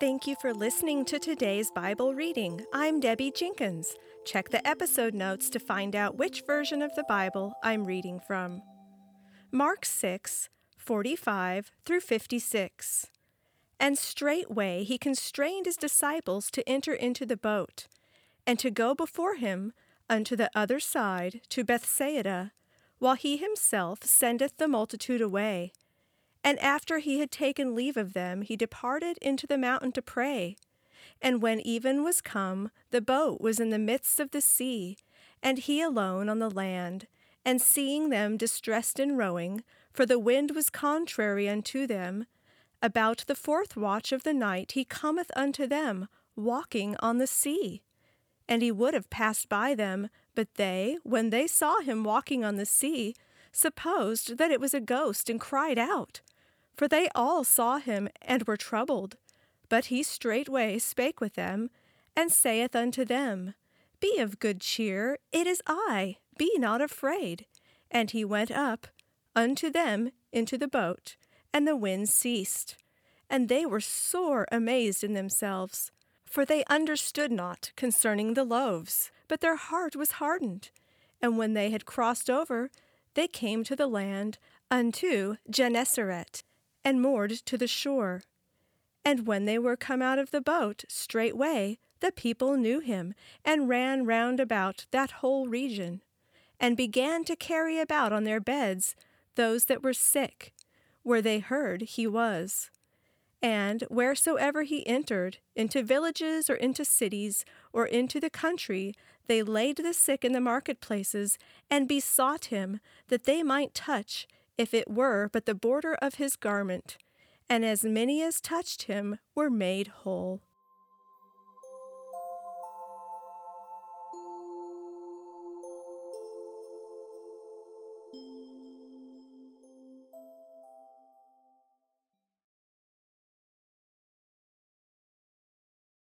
Thank you for listening to today's Bible reading. I'm Debbie Jenkins. Check the episode notes to find out which version of the Bible I'm reading from. Mark 6, 45 through 56. And straightway he constrained his disciples to enter into the boat, and to go before him unto the other side to Bethsaida, while he himself sendeth the multitude away. And after he had taken leave of them, he departed into the mountain to pray. And when even was come, the boat was in the midst of the sea, and he alone on the land. And seeing them distressed in rowing, for the wind was contrary unto them, about the fourth watch of the night he cometh unto them, walking on the sea. And he would have passed by them, but they, when they saw him walking on the sea, supposed that it was a ghost, and cried out. For they all saw him, and were troubled. But he straightway spake with them, and saith unto them, Be of good cheer, it is I, be not afraid. And he went up unto them into the boat, and the wind ceased. And they were sore amazed in themselves, for they understood not concerning the loaves, but their heart was hardened. And when they had crossed over, they came to the land unto Gennesaret and moored to the shore. And when they were come out of the boat, straightway the people knew him, and ran round about that whole region, and began to carry about on their beds those that were sick, where they heard he was. And wheresoever he entered, into villages or into cities or into the country, they laid the sick in the marketplaces, and besought him that they might touch if it were but the border of his garment, and as many as touched him were made whole.